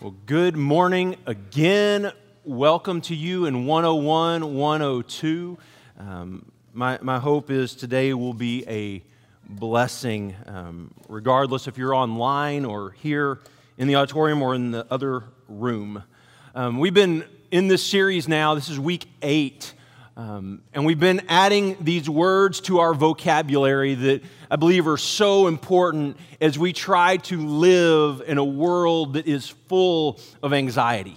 Well, good morning again. Welcome to you in 101, 102. Um, my, my hope is today will be a blessing, um, regardless if you're online or here in the auditorium or in the other room. Um, we've been in this series now, this is week eight. Um, and we've been adding these words to our vocabulary that I believe are so important as we try to live in a world that is full of anxiety.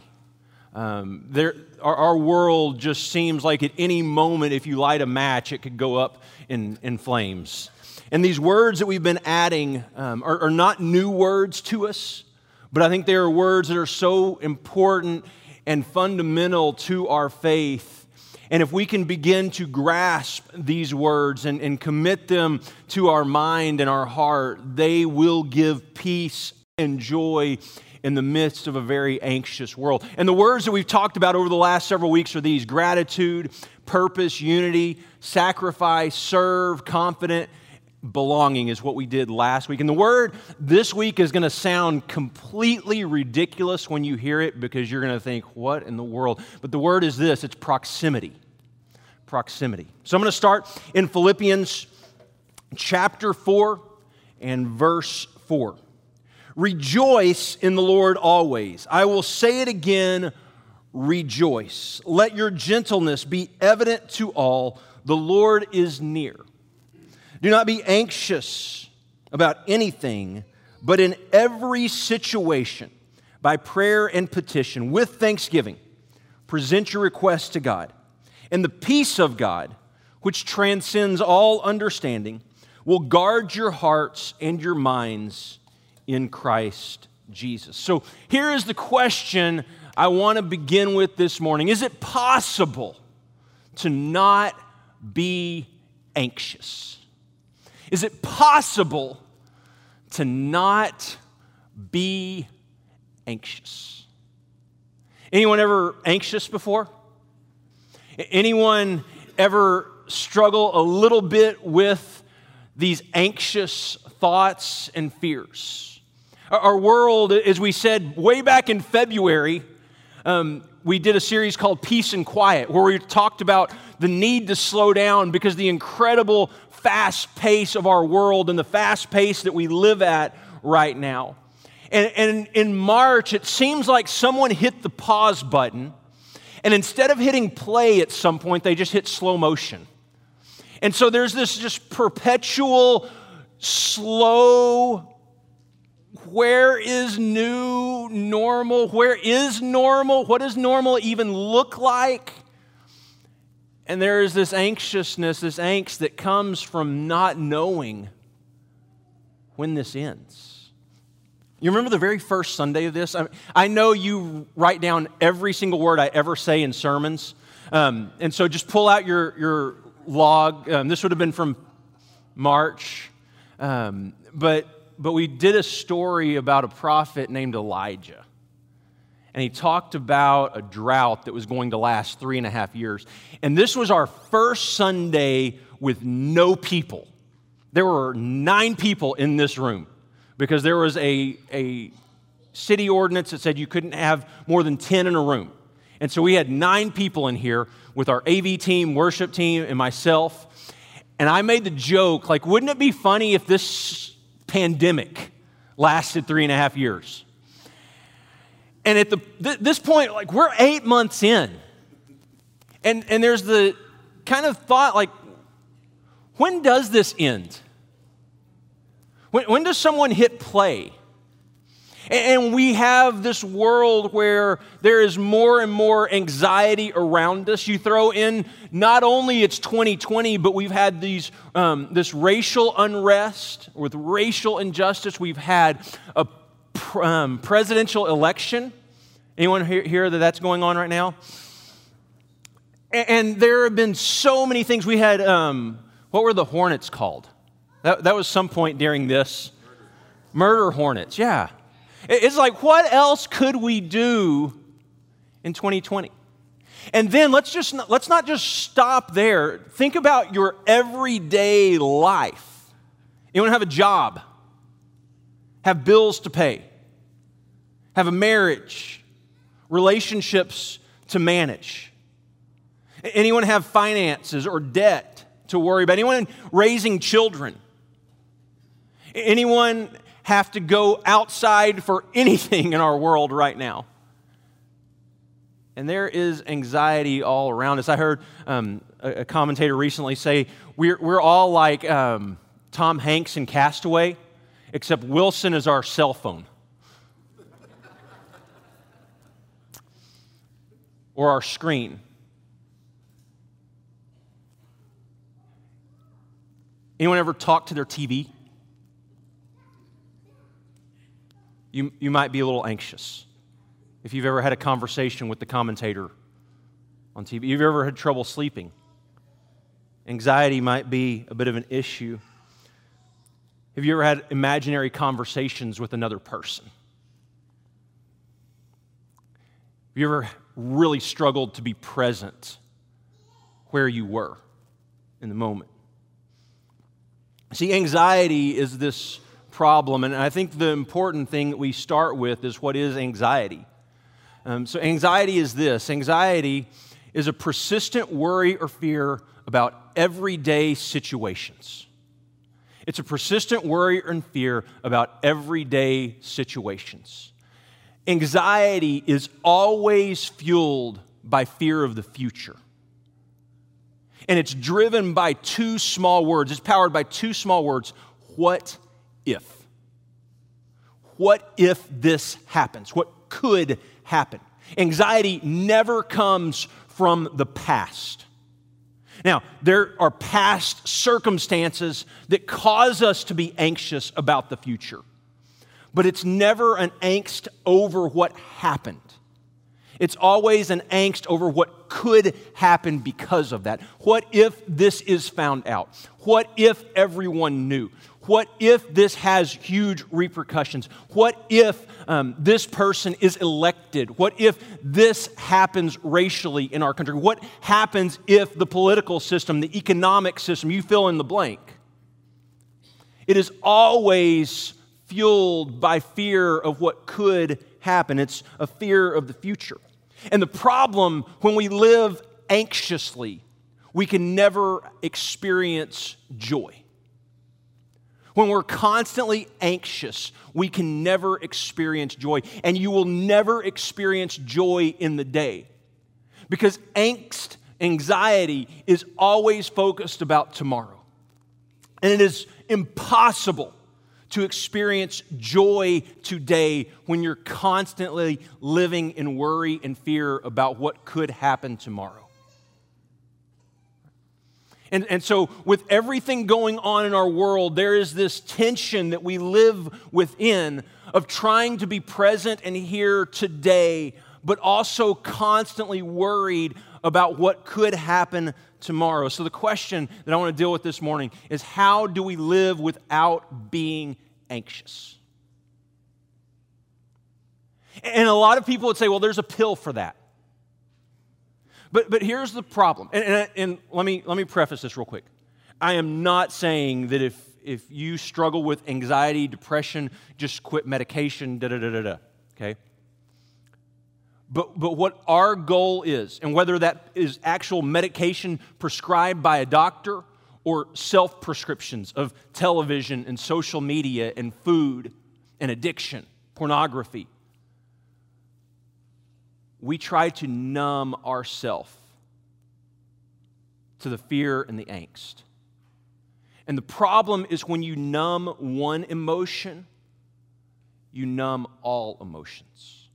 Um, there, our, our, world just seems like at any moment, if you light a match, it could go up in, in flames. And these words that we've been adding um, are, are not new words to us, but I think they are words that are so important and fundamental to our faith and if we can begin to grasp these words and, and commit them to our mind and our heart, they will give peace and joy in the midst of a very anxious world. And the words that we've talked about over the last several weeks are these gratitude, purpose, unity, sacrifice, serve, confident, belonging is what we did last week. And the word this week is going to sound completely ridiculous when you hear it because you're going to think, what in the world? But the word is this it's proximity proximity. So I'm going to start in Philippians chapter 4 and verse 4. Rejoice in the Lord always. I will say it again, rejoice. Let your gentleness be evident to all. The Lord is near. Do not be anxious about anything, but in every situation, by prayer and petition, with thanksgiving, present your requests to God and the peace of God, which transcends all understanding, will guard your hearts and your minds in Christ Jesus. So here is the question I want to begin with this morning Is it possible to not be anxious? Is it possible to not be anxious? Anyone ever anxious before? Anyone ever struggle a little bit with these anxious thoughts and fears? Our world, as we said way back in February, um, we did a series called Peace and Quiet, where we talked about the need to slow down because the incredible fast pace of our world and the fast pace that we live at right now. And, and in March, it seems like someone hit the pause button and instead of hitting play at some point, they just hit slow motion. And so there's this just perpetual, slow, where is new normal? Where is normal? What does normal even look like? And there is this anxiousness, this angst that comes from not knowing when this ends. You remember the very first Sunday of this? I, I know you write down every single word I ever say in sermons. Um, and so just pull out your, your log. Um, this would have been from March. Um, but, but we did a story about a prophet named Elijah. And he talked about a drought that was going to last three and a half years. And this was our first Sunday with no people. There were nine people in this room because there was a, a city ordinance that said you couldn't have more than 10 in a room. And so we had nine people in here with our AV team, worship team, and myself. And I made the joke like, wouldn't it be funny if this pandemic lasted three and a half years? And at the, th- this point, like, we're eight months in. And, and there's the kind of thought, like, when does this end? When, when does someone hit play? And we have this world where there is more and more anxiety around us. You throw in not only it's 2020, but we've had these, um, this racial unrest with racial injustice. We've had a um, presidential election. Anyone hear that that's going on right now? And, and there have been so many things. We had, um, what were the Hornets called? That, that was some point during this. Murder hornets, yeah. It's like, what else could we do in 2020? And then let's just let's not just stop there. Think about your everyday life. You want to have a job, have bills to pay, have a marriage, relationships to manage? Anyone have finances or debt to worry about? Anyone raising children? Anyone have to go outside for anything in our world right now? And there is anxiety all around us. I heard um, a, commentator recently say we're, we're all like um, Tom Hanks in Castaway, except Wilson is our cell phone. or our screen. Anyone ever talk to their TV? You, you might be a little anxious if you've ever had a conversation with the commentator on TV. You've ever had trouble sleeping. Anxiety might be a bit of an issue. Have you ever had imaginary conversations with another person? Have you ever really struggled to be present where you were in the moment? See, anxiety is this problem, and I think the important thing that we start with is what is anxiety? Um, so, anxiety is this anxiety is a persistent worry or fear about everyday situations. It's a persistent worry and fear about everyday situations. Anxiety is always fueled by fear of the future. And it's driven by two small words. It's powered by two small words. What if? What if this happens? What could happen. Anxiety never comes from the past. Now, there are past circumstances that cause us to be anxious about the future, but it's never an angst over what happened. It's always an angst over what could happen because of that. What if this is found out? What if everyone knew? What if this has huge repercussions? What if um, this person is elected? What if this happens racially in our country? What happens if the political system, the economic system, you fill in the blank? It is always fueled by fear of what could happen. It's a fear of the future. And the problem when we live anxiously, we can never experience joy. When we're constantly anxious, we can never experience joy. And you will never experience joy in the day. Because angst, anxiety, is always focused about tomorrow. And it is impossible to experience joy today when you're constantly living in worry and fear about what could happen tomorrow. And, and so, with everything going on in our world, there is this tension that we live within of trying to be present and here today, but also constantly worried about what could happen tomorrow. So, the question that I want to deal with this morning is how do we live without being anxious? And a lot of people would say, well, there's a pill for that. But, but here's the problem. And, and, and let, me, let me preface this real quick. I am not saying that if, if you struggle with anxiety, depression, just quit medication, da da da da da. Okay? But, but what our goal is, and whether that is actual medication prescribed by a doctor or self prescriptions of television and social media and food and addiction, pornography, we try to numb ourselves to the fear and the angst. And the problem is when you numb one emotion, you numb all emotions.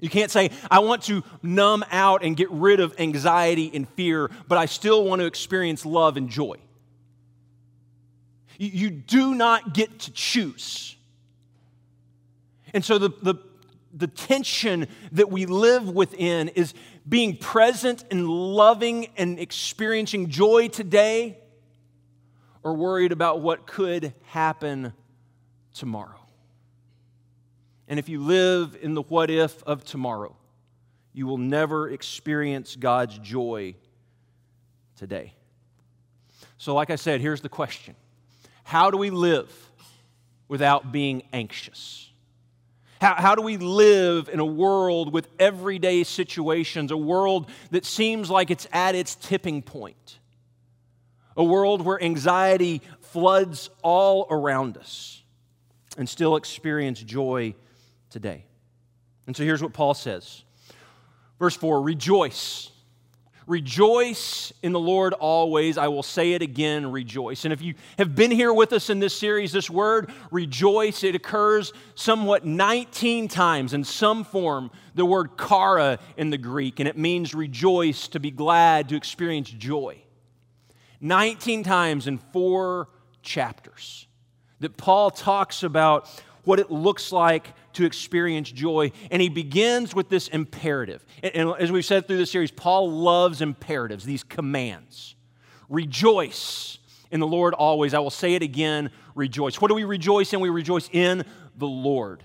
You can't say, I want to numb out and get rid of anxiety and fear, but I still want to experience love and joy. You, do not get to choose. And so the, the the tension that we live within is being present and loving and experiencing joy today or worried about what could happen tomorrow. And if you live in the what if of tomorrow, you will never experience God's joy today. So, like I said, here's the question How do we live without being anxious? How, how do we live in a world with everyday situations, a world that seems like it's at its tipping point, a world where anxiety floods all around us, and still experience joy today? And so here's what Paul says. Verse 4 Rejoice. Rejoice in the Lord always. I will say it again, rejoice. And if you have been here with us in this series, this word, rejoice, it occurs somewhat 19 times in some form, the word chara in the Greek, and it means rejoice, to be glad, to experience joy. 19 times in four chapters that Paul talks about what it looks like to experience joy. And he begins with this imperative. And, as we've said through the series, Paul loves imperatives, these commands. Rejoice in the Lord always. I will say it again rejoice. What do we rejoice in? We rejoice in the Lord.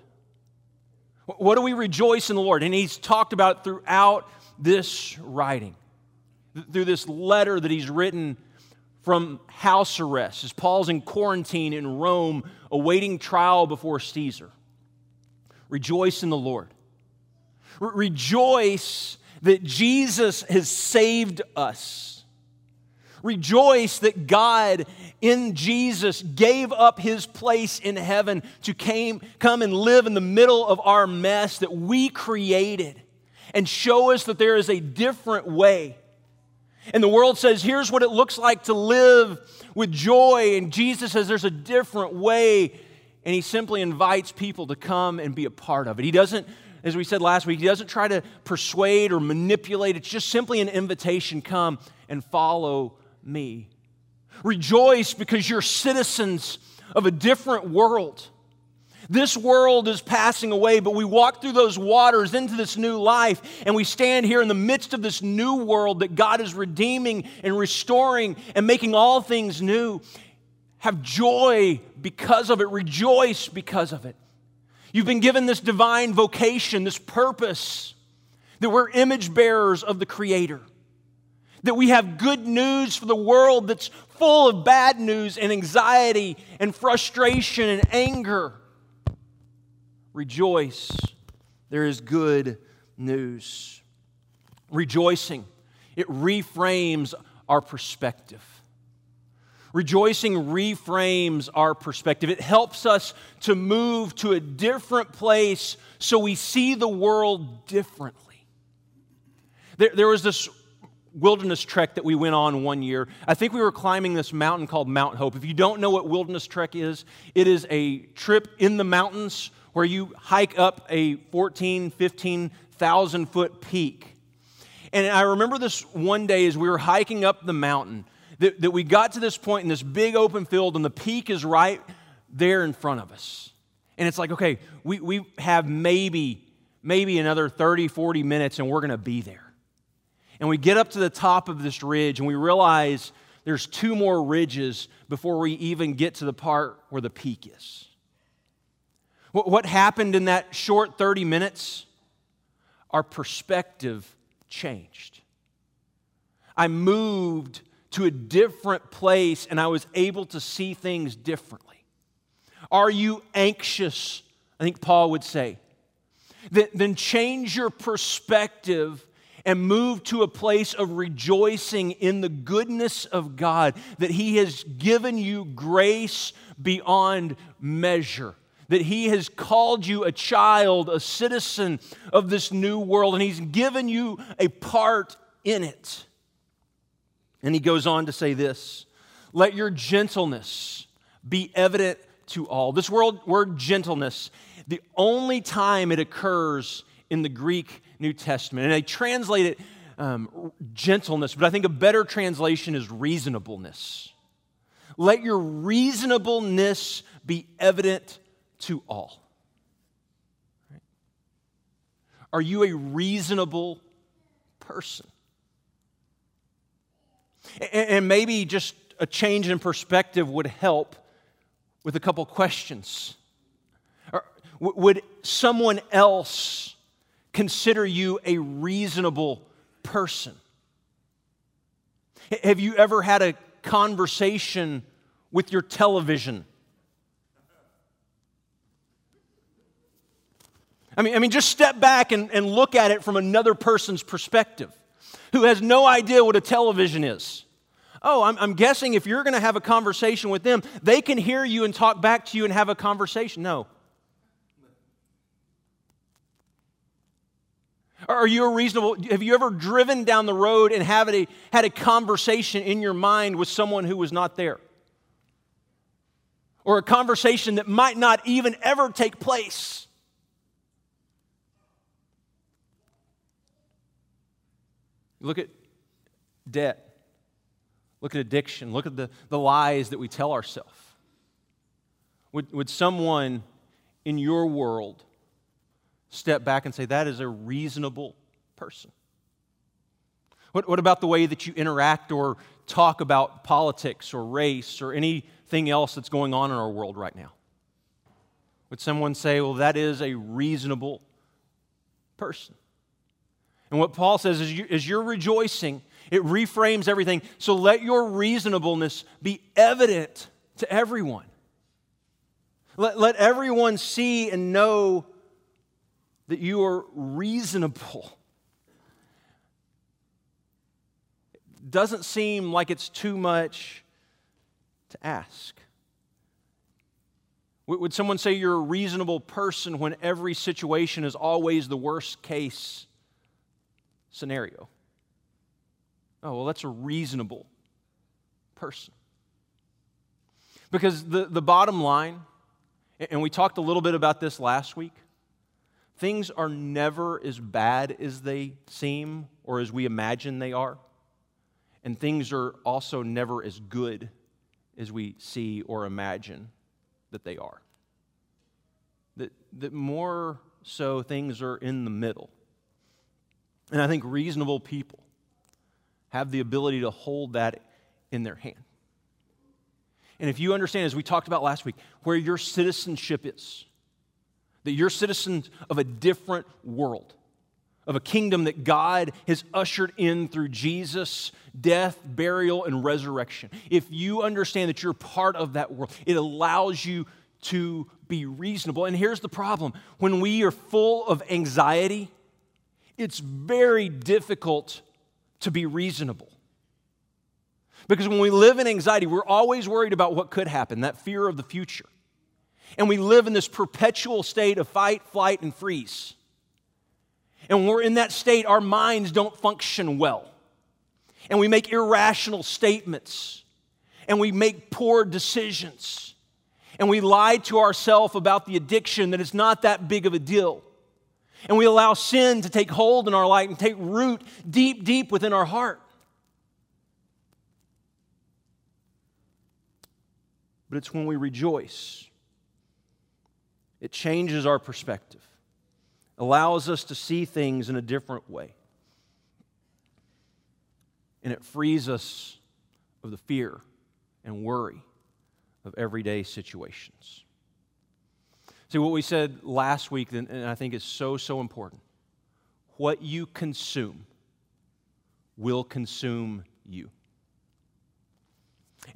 What do we rejoice in the Lord? And he's talked about throughout this writing, through this letter that he's written from house arrest, as Paul's in quarantine in Rome awaiting trial before Caesar. Rejoice in the Lord. Re- rejoice that Jesus has saved us. Rejoice that God in Jesus gave up his place in heaven to came, come and live in the middle of our mess that we created and show us that there is a different way. And the world says, here's what it looks like to live with joy. And Jesus says, there's a different way and he simply invites people to come and be a part of it. He doesn't, as we said last week, he doesn't try to persuade or manipulate. It's just simply an invitation come and follow me. Rejoice because you're citizens of a different world. This world is passing away, but we walk through those waters into this new life, and we stand here in the midst of this new world that God is redeeming and restoring and making all things new. Have joy because of it, rejoice because of it. You've been given this divine vocation, this purpose, that we're image bearers of the Creator, that we have good news for the world that's full of bad news and anxiety and frustration and anger. Rejoice, there is good news. Rejoicing, it reframes our perspective. Rejoicing reframes our perspective. It helps us to move to a different place so we see the world differently. There, there, was this wilderness trek that we went on one year. I think we were climbing this mountain called Mount Hope. If you don't know what wilderness trek is, it is a trip in the mountains where you hike up a 14, 15,000 foot peak. And I remember this one day as we were hiking up the mountain that, that we got to this point in this big open field and the peak is right there in front of us. And it's like, okay, we, we have maybe, maybe another 30, 40 minutes and we're going to be there. And we get up to the top of this ridge and we realize there's two more ridges before we even get to the part where the peak is. What, what happened in that short 30 minutes? Our perspective changed. I moved to a different place and I was able to see things differently. Are you anxious? I think Paul would say. Then change your perspective and move to a place of rejoicing in the goodness of God, that He has given you grace beyond measure, that He has called you a child, a citizen of this new world, and He's given you a part in it. And he goes on to say this Let your gentleness be evident to all. This word, word gentleness, the only time it occurs in the Greek New Testament, and I translate it um, gentleness, but I think a better translation is reasonableness. Let your reasonableness be evident to all. Are you a reasonable person? And maybe just a change in perspective would help with a couple questions. Would someone else consider you a reasonable person? Have you ever had a conversation with your television? I mean, I mean just step back and, and look at it from another person's perspective who has no idea what a television is. Oh, I'm, I'm guessing if you're going to have a conversation with them, they can hear you and talk back to you and have a conversation. No. Are you a reasonable? Have you ever driven down the road and have a, had a conversation in your mind with someone who was not there? Or a conversation that might not even ever take place? Look at debt. Look at addiction. Look at the, the lies that we tell ourselves. Would, would someone in your world step back and say, that is a reasonable person? What, what about the way that you interact or talk about politics or race or anything else that's going on in our world right now? Would someone say, well, that is a reasonable person? And what Paul says is, you, is you're rejoicing, it reframes everything. So let your reasonableness be evident to everyone. Let, let everyone see and know that you are reasonable. Doesn't seem like it's too much to ask. Would someone say you're a reasonable person when every situation is always the worst case scenario? Oh, well, that's a reasonable person. Because the, the bottom line, and we talked a little bit about this last week, Things are never as bad as they seem or as we imagine they are. And things are also never as good as we see or imagine that they are. That, that more so things are in the middle. And I think reasonable people have the ability to hold that in their hand. And if you understand, as we talked about last week, where your citizenship is, that you're citizens of a different world, of a kingdom that God has ushered in through Jesus' death, burial, and resurrection. If you understand that you're part of that world, it allows you to be reasonable. And here's the problem when we are full of anxiety, it's very difficult to be reasonable. Because when we live in anxiety, we're always worried about what could happen, that fear of the future. And we live in this perpetual state of fight, flight, and freeze. And when we're in that state, our minds don't function well. And we make irrational statements. And we make poor decisions. And we lie to ourselves about the addiction that it's not that big of a deal. And we allow sin to take hold in our life and take root deep, deep within our heart. But it's when we rejoice it changes our perspective, allows us to see things in a different way. And it frees us of the fear and worry of everyday situations. See, what we said last week, and I think is so, so important what you consume will consume you.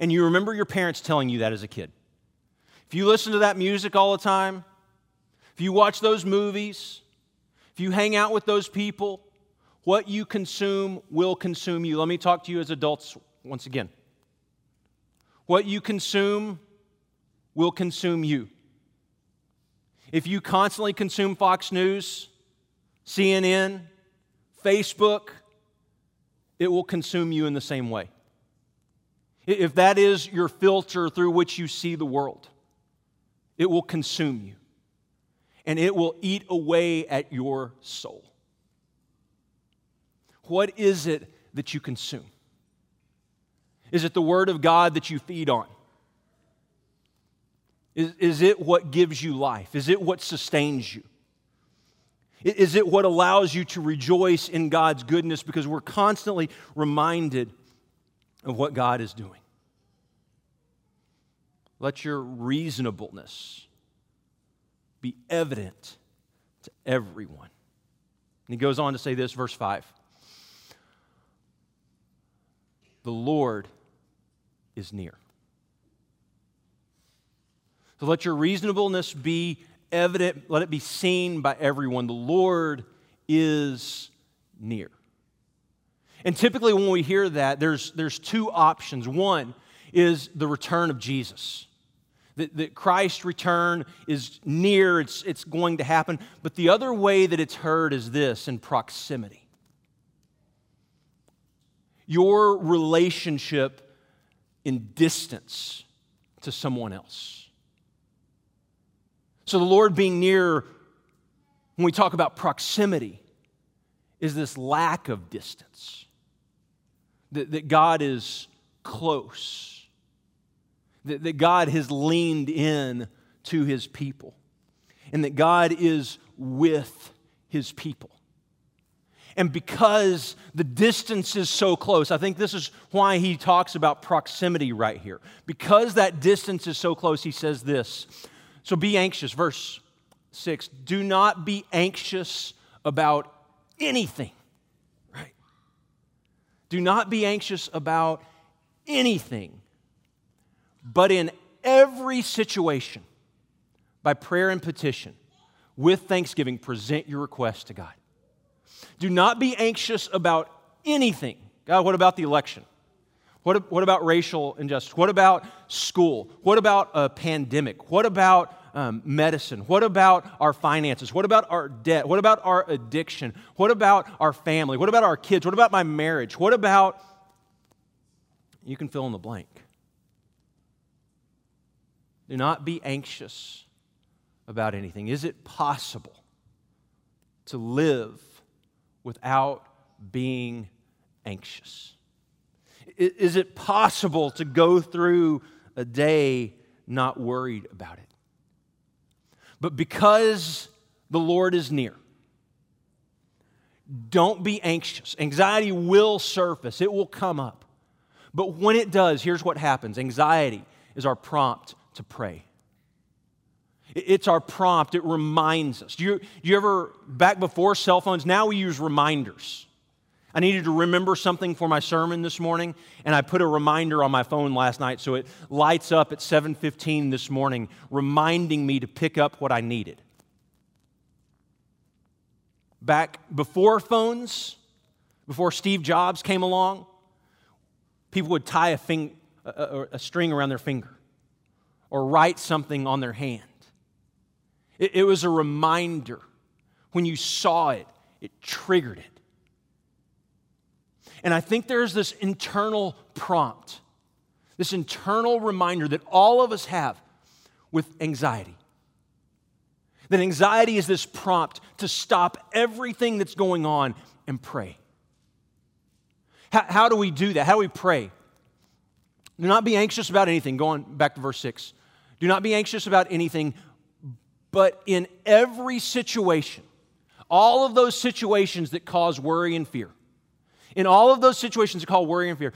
And you remember your parents telling you that as a kid. If you listen to that music all the time, if you watch those movies, if you hang out with those people, what you consume will consume you. Let me talk to you as adults once again. What you consume will consume you. If you constantly consume Fox News, CNN, Facebook, it will consume you in the same way. If that is your filter through which you see the world, it will consume you and it will eat away at your soul. What is it that you consume? Is it the Word of God that you feed on? Is, is it what gives you life? Is it what sustains you? Is it what allows you to rejoice in God's goodness because we're constantly reminded of what God is doing? Let your reasonableness be evident to everyone. And he goes on to say this, verse 5 The Lord is near. So let your reasonableness be evident, let it be seen by everyone. The Lord is near. And typically, when we hear that, there's, there's two options. One is the return of Jesus. That, that Christ's return is near, it's, it's going to happen. But the other way that it's heard is this in proximity. Your relationship in distance to someone else. So, the Lord being near, when we talk about proximity, is this lack of distance. That, that God is close. That, that God has leaned in to his people. And that God is with his people. And because the distance is so close, I think this is why he talks about proximity right here. Because that distance is so close, he says this. So be anxious. Verse 6 Do not be anxious about anything. Right? Do not be anxious about anything, but in every situation, by prayer and petition, with thanksgiving, present your request to God. Do not be anxious about anything. God, what about the election? What, what about racial injustice? What about school? What about a pandemic? What about um, medicine? What about our finances? What about our debt? What about our addiction? What about our family? What about our kids? What about my marriage? What about, you can fill in the blank. Do not be anxious about anything. Is it possible to live without being anxious? Is it possible to go through a day not worried about it? But because the Lord is near, don't be anxious. Anxiety will surface, it will come up. But when it does, here's what happens anxiety is our prompt to pray. It's our prompt, it reminds us. Do you, do you ever, back before cell phones, now we use reminders. I needed to remember something for my sermon this morning, and I put a reminder on my phone last night so it lights up at 7:15 this morning, reminding me to pick up what I needed. Back before phones, before Steve Jobs came along, people would tie a, a, a string around their finger or write something on their hand. It, it was a reminder. When you saw it, it triggered it. And I think there's this internal prompt, this internal reminder that all of us have with anxiety. That anxiety is this prompt to stop everything that's going on and pray. How, how do we do that? How do we pray? Do not be anxious about anything. Going back to verse 6. Do not be anxious about anything, but in every situation, all of those situations that cause worry and fear, in all of those situations that call worry and fear,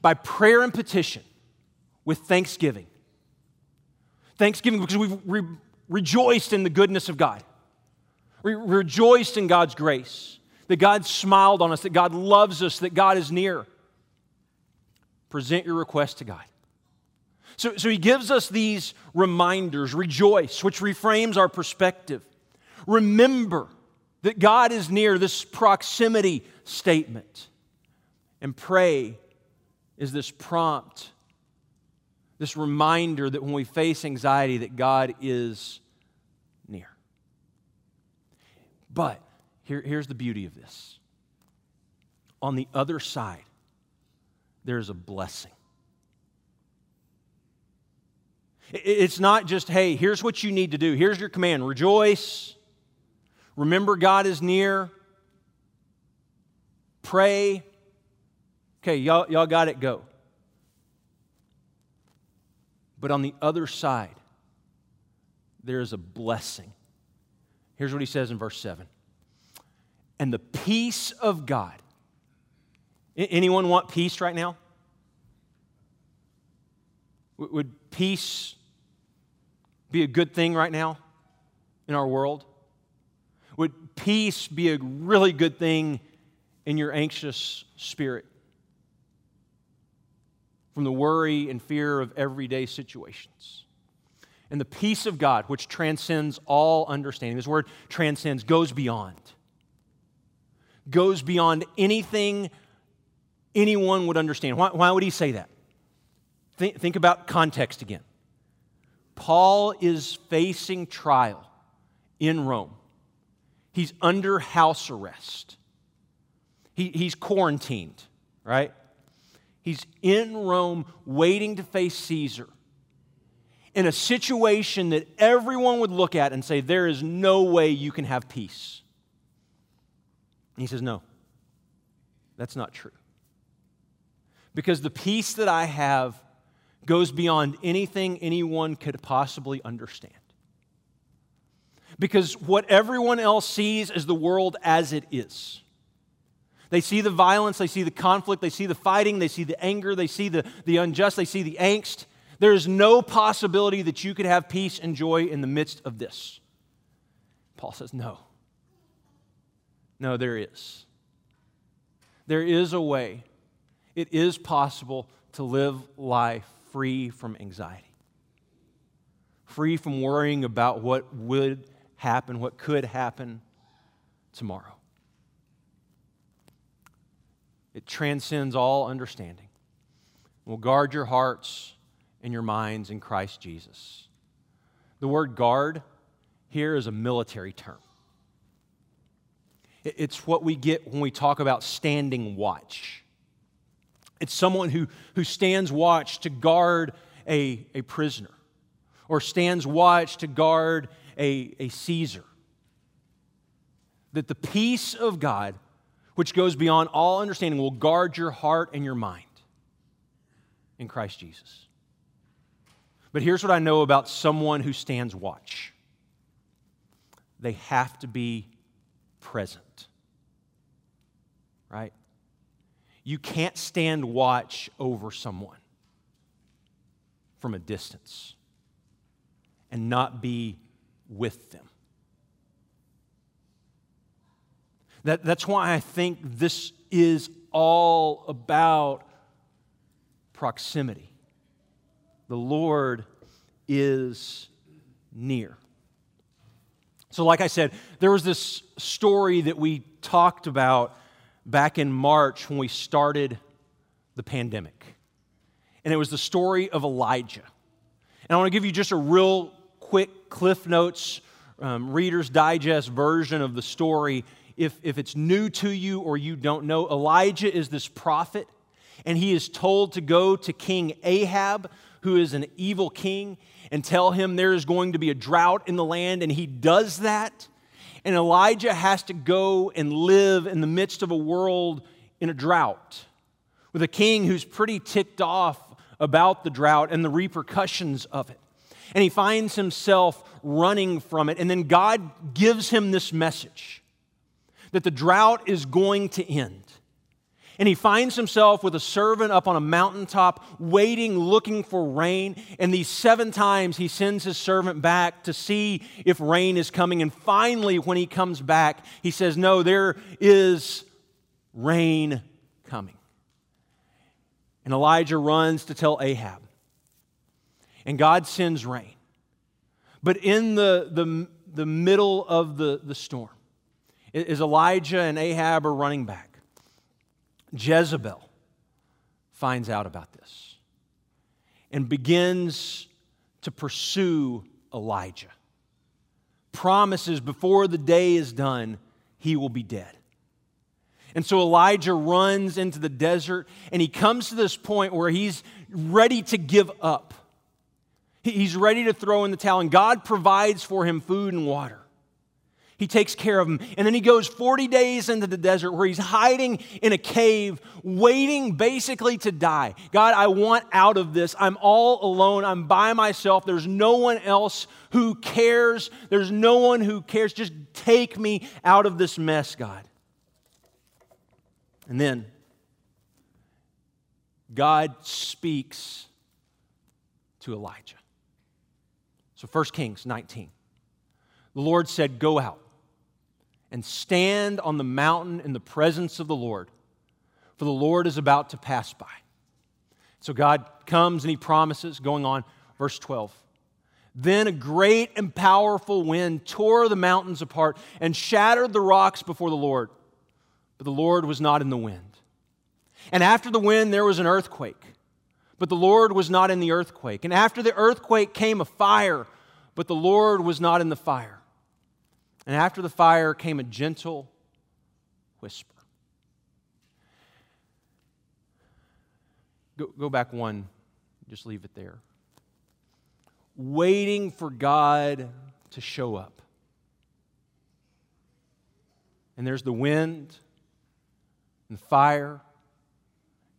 by prayer and petition with thanksgiving. Thanksgiving because we've re- rejoiced in the goodness of God. We rejoiced in God's grace, that God smiled on us, that God loves us, that God is near. Present your request to God. So, so he gives us these reminders rejoice, which reframes our perspective. Remember that God is near, this proximity statement. And pray is this prompt, this reminder that when we face anxiety, that God is near. But here, here's the beauty of this. On the other side, there's a blessing. It's not just, hey, here's what you need to do. Here's your command rejoice, remember God is near, pray. Okay, y'all, y'all got it, go. But on the other side, there is a blessing. Here's what he says in verse 7 And the peace of God. Anyone want peace right now? Would peace be a good thing right now in our world? Would peace be a really good thing in your anxious spirit? From the worry and fear of everyday situations. And the peace of God, which transcends all understanding, this word transcends, goes beyond, goes beyond anything anyone would understand. Why, why would he say that? Think, think about context again. Paul is facing trial in Rome, he's under house arrest, he, he's quarantined, right? He's in Rome waiting to face Caesar in a situation that everyone would look at and say, There is no way you can have peace. And he says, No, that's not true. Because the peace that I have goes beyond anything anyone could possibly understand. Because what everyone else sees is the world as it is. They see the violence, they see the conflict, they see the fighting, they see the anger, they see the, the unjust, they see the angst. There is no possibility that you could have peace and joy in the midst of this. Paul says, No. No, there is. There is a way. It is possible to live life free from anxiety, free from worrying about what would happen, what could happen tomorrow. It transcends all understanding. Will guard your hearts and your minds in Christ Jesus. The word guard here is a military term. It's what we get when we talk about standing watch. It's someone who, who stands watch to guard a, a prisoner or stands watch to guard a, a Caesar. That the peace of God, which goes beyond all understanding, will guard your heart and your mind in Christ Jesus. But here's what I know about someone who stands watch they have to be present. Right? You can't stand watch over someone from a distance and not be with them. That, that's why I think this is all about proximity the Lord is near. So, like I said, there was this story that we talked about back in March when we started the pandemic. And it was the story of Elijah. And I want to give you just a real quick Cliff Notes, um, Reader's Digest version of the story. If, if it's new to you or you don't know, Elijah is this prophet, and he is told to go to King Ahab, who is an evil king and tell him there is going to be a drought in the land, and he does that. And Elijah has to go and live in the midst of a world in a drought with a king who's pretty ticked off about the drought and the repercussions of it. And he finds himself running from it. And then God gives him this message that the drought is going to end and he finds himself with a servant up on a mountaintop, waiting, looking for rain. And these seven times he sends his servant back to see if rain is coming. And finally, when he comes back, he says, No, there is rain coming. And Elijah runs to tell Ahab. And God sends rain. But in the, the, the middle of the, the storm, as Elijah and Ahab are running back, Jezebel finds out about this and begins to pursue Elijah. Promises before the day is done, he will be dead. And so Elijah runs into the desert and he comes to this point where he's ready to give up. He's ready to throw in the towel, and God provides for him food and water. He takes care of him. And then he goes 40 days into the desert where he's hiding in a cave, waiting basically to die. God, I want out of this. I'm all alone. I'm by myself. There's no one else who cares. There's no one who cares. Just take me out of this mess, God. And then God speaks to Elijah. So 1 Kings 19. The Lord said, Go out and stand on the mountain in the presence of the Lord, for the Lord is about to pass by. So God comes and he promises, going on, verse 12. Then a great and powerful wind tore the mountains apart and shattered the rocks before the Lord. But the Lord was not in the wind. And after the wind, there was an earthquake. But the Lord was not in the earthquake. And after the earthquake came a fire. But the Lord was not in the fire. And after the fire came a gentle whisper. Go, go back one, just leave it there waiting for God to show up. And there's the wind, and the fire,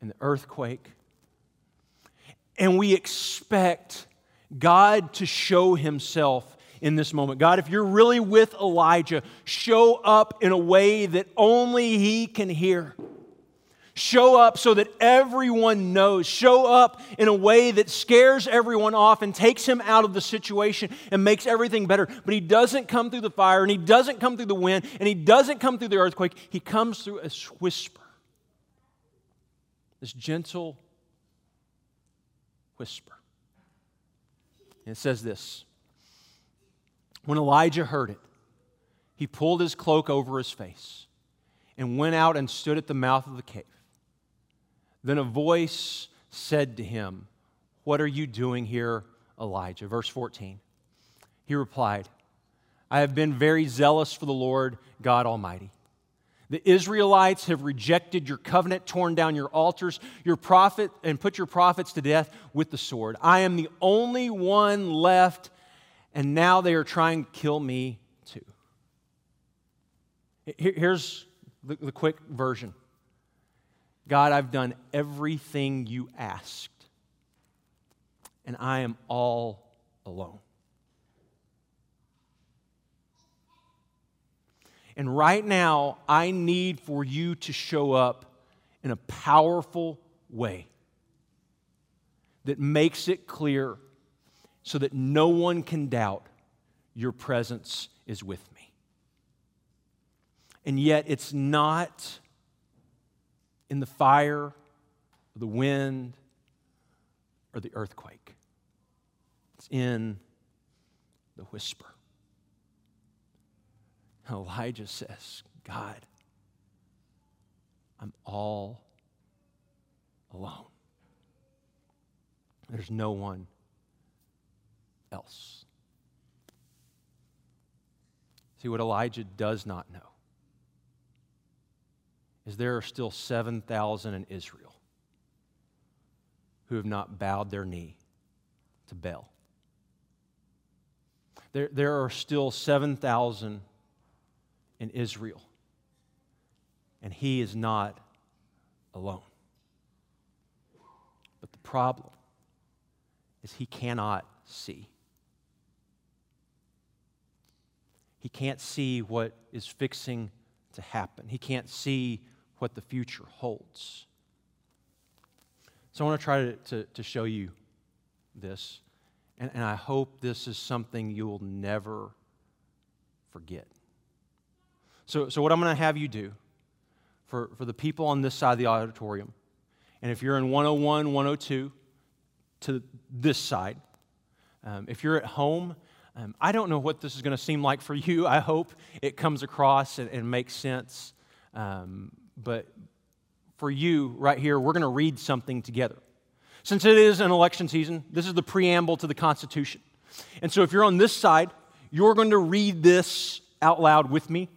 and the earthquake. And we expect God to show himself in this moment. God, if you're really with Elijah, show up in a way that only he can hear. Show up so that everyone knows. Show up in a way that scares everyone off and takes him out of the situation and makes everything better. But he doesn't come through the fire and he doesn't come through the wind and he doesn't come through the earthquake. He comes through a whisper. This gentle whisper. And it says this When Elijah heard it, he pulled his cloak over his face and went out and stood at the mouth of the cave. Then a voice said to him, What are you doing here, Elijah? Verse 14. He replied, I have been very zealous for the Lord God Almighty. The Israelites have rejected your covenant, torn down your altars, your prophet, and put your prophets to death with the sword. I am the only one left, and now they are trying to kill me too. Here's the, the quick version God, I've done everything you asked, and I am all alone. And right now, I need for you to show up in a powerful way that makes it clear so that no one can doubt your presence is with me. And yet, it's not in the fire, the wind, or the earthquake. It's in the whisper. Elijah says, God, I'm all alone. There's no one else. See what Elijah does not know is there are still 7,000 in Israel who have not bowed their knee to Baal. There, there are still 7,000 in Israel, and he is not alone. But the problem is he cannot see. He can't see what is fixing to happen. He can't see what the future holds. So I want to try to, to, to show you this, and, and I hope this is something you'll never forget. So, so what I'm going to have you do for, for the people on this side of the auditorium, and if you're in 101, 102, to this side, um, if you're at home, um, I don't know what this is going to seem like for you. I hope it comes across and, and makes sense. Um, but for you right here, we're going to read something together. Since it is an election season, this is the preamble to the Constitution. And so if you're on this side, you're going to read this out loud with me.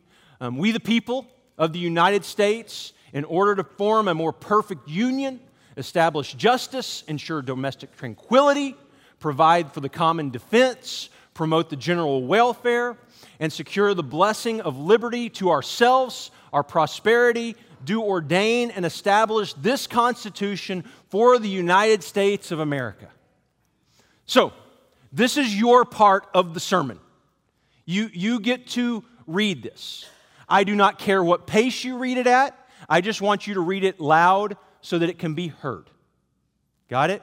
Um, we, the people of the United States, in order to form a more perfect union, establish justice, ensure domestic tranquility, provide for the common defense, promote the general welfare, and secure the blessing of liberty to ourselves, our prosperity, do ordain and establish this Constitution for the United States of America. So, this is your part of the sermon. You, you get to read this. I do not care what pace you read it at, I just want you to read it loud so that it can be heard. Got it?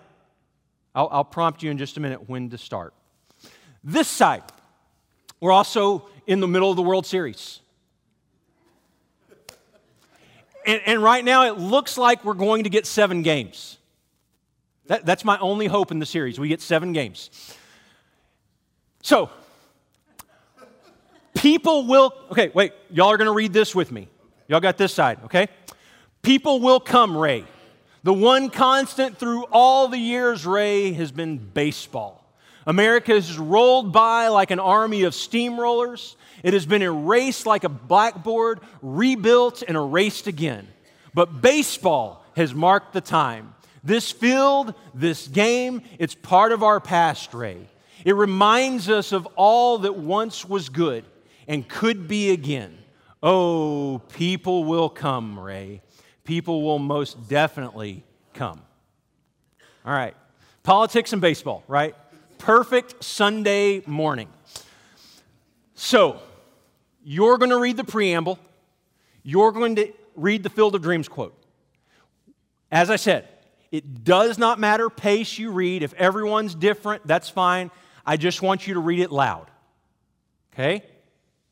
I'll, I'll prompt you in just a minute when to start. This side, we're also in the middle of the World Series. And, and, right now, it looks like we're going to get seven games. That, that's my only hope in the series. We get seven games. So, people will, okay, wait, y'all are going to read this with me. Y'all got this side, okay? People will come, Ray. The one constant through all the years, Ray, has been baseball. America has rolled by like an army of steamrollers. It has been erased like a blackboard, rebuilt and erased again. But baseball has marked the time. This field, this game, it's part of our past, Ray. It reminds us of all that once was good and could be again. Oh, people will come, Ray. People will most definitely come. All right. Politics and baseball, right? Perfect Sunday morning. So, you're going to read the preamble. You're going to read the Field of Dreams quote. As I said, it does not matter pace you read. If everyone's different, that's fine. I just want you to read it loud. Okay?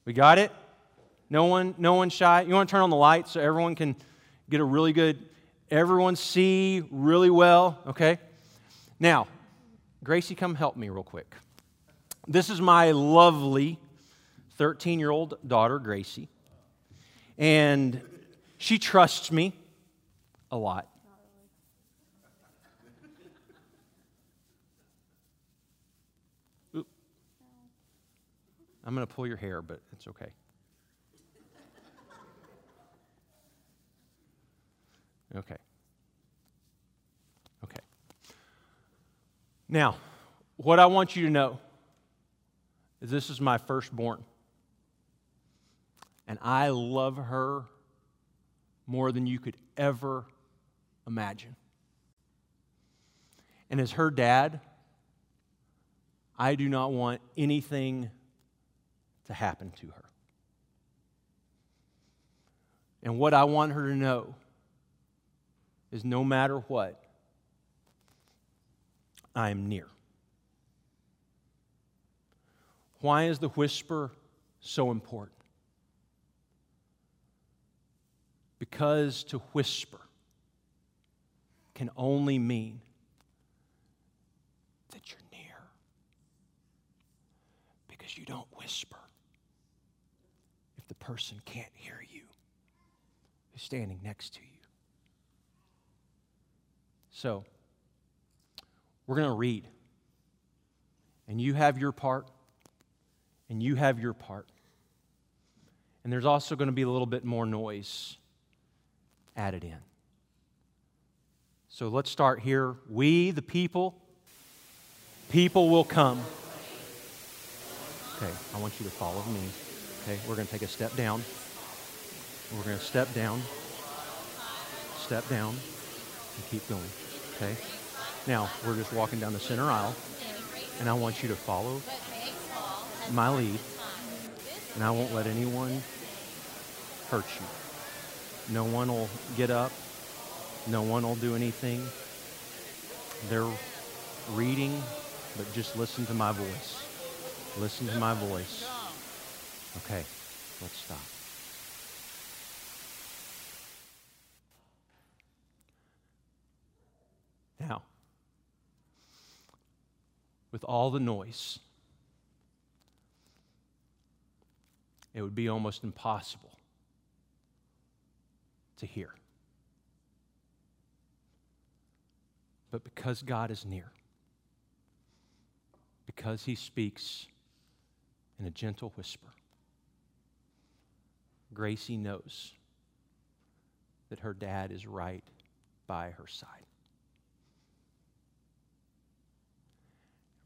We got it? No one, no one shy. You want to turn on the light so everyone can get a really good, everyone see really well, okay? Now, Gracie, come help me real quick. This is my lovely 13 year old daughter, Gracie. And she trusts me a lot. I'm going to pull your hair, but it's okay. Okay. Okay. Now, what I want you to know is this is my firstborn. And I love her more than you could ever imagine. And as her dad, I do not want anything to happen to her. And what I want her to know is no matter what, I am near. Why is the whisper so important? Because to whisper can only mean that you're near. Because you don't whisper person can't hear you who's standing next to you. So, we're going to read. And you have your part, and you have your part. And there's also going to be a little bit more noise added in. So let's start here. We, the people, people will come. Okay, I want you to follow me. Okay, we're going to take a step down. We're going to step down, step down, and keep going. Okay? Now, we're just walking down the center aisle, and I want you to follow my lead, and I won't let anyone hurt you. No one will get up, no one will do anything. They're reading, but just listen to my voice. Listen to my voice. Okay, let's stop. Now, with all the noise, it would be almost impossible to hear. But because God is near, because He speaks in a gentle whisper, Gracie knows that her dad is right by her side.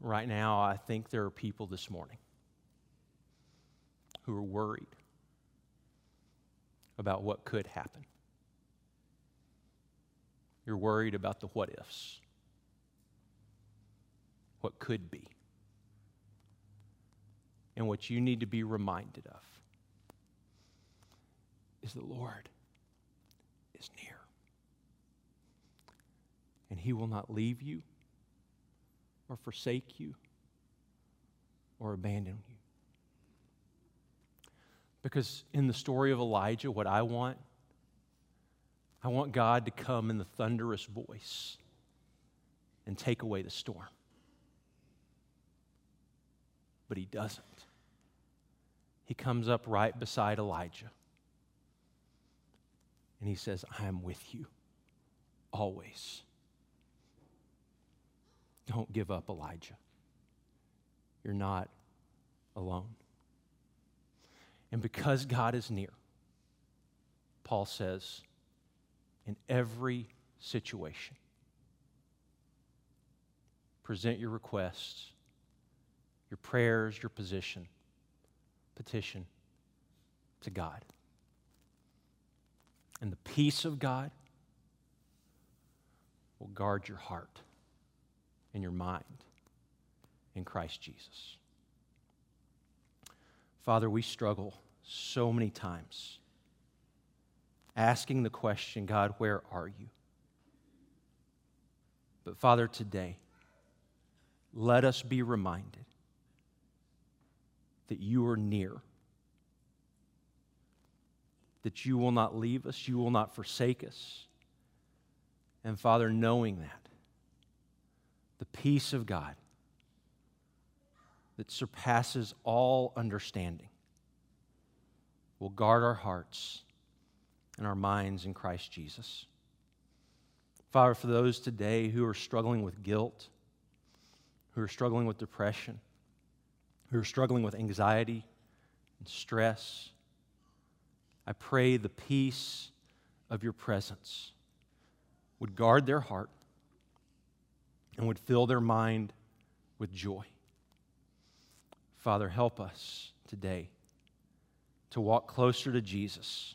Right now, I think there are people this morning who are worried about what could happen. You're worried about the what ifs, what could be, and what you need to be reminded of is the Lord is near. And he will not leave you or forsake you or abandon you. Because in the story of Elijah, what I want, I want God to come in the thunderous voice and take away the storm. But he doesn't. He comes up right beside Elijah and he says, I am with you always. Don't give up, Elijah. You're not alone. And because God is near, Paul says, in every situation, present your requests, your prayers, your position, petition to God. And the peace of God will guard your heart and your mind in Christ Jesus. Father, we struggle so many times asking the question, God, where are you? But Father, today, let us be reminded that you are near, that you will not leave us, you will not forsake us. And Father, knowing that, the peace of God that surpasses all understanding will guard our hearts and our minds in Christ Jesus. Father, for those today who are struggling with guilt, who are struggling with depression, who are struggling with anxiety and stress, I pray the peace of your presence would guard their heart and would fill their mind with joy. Father, help us today to walk closer to Jesus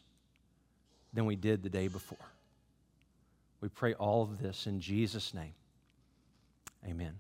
than we did the day before. We pray all of this in Jesus' name. Amen.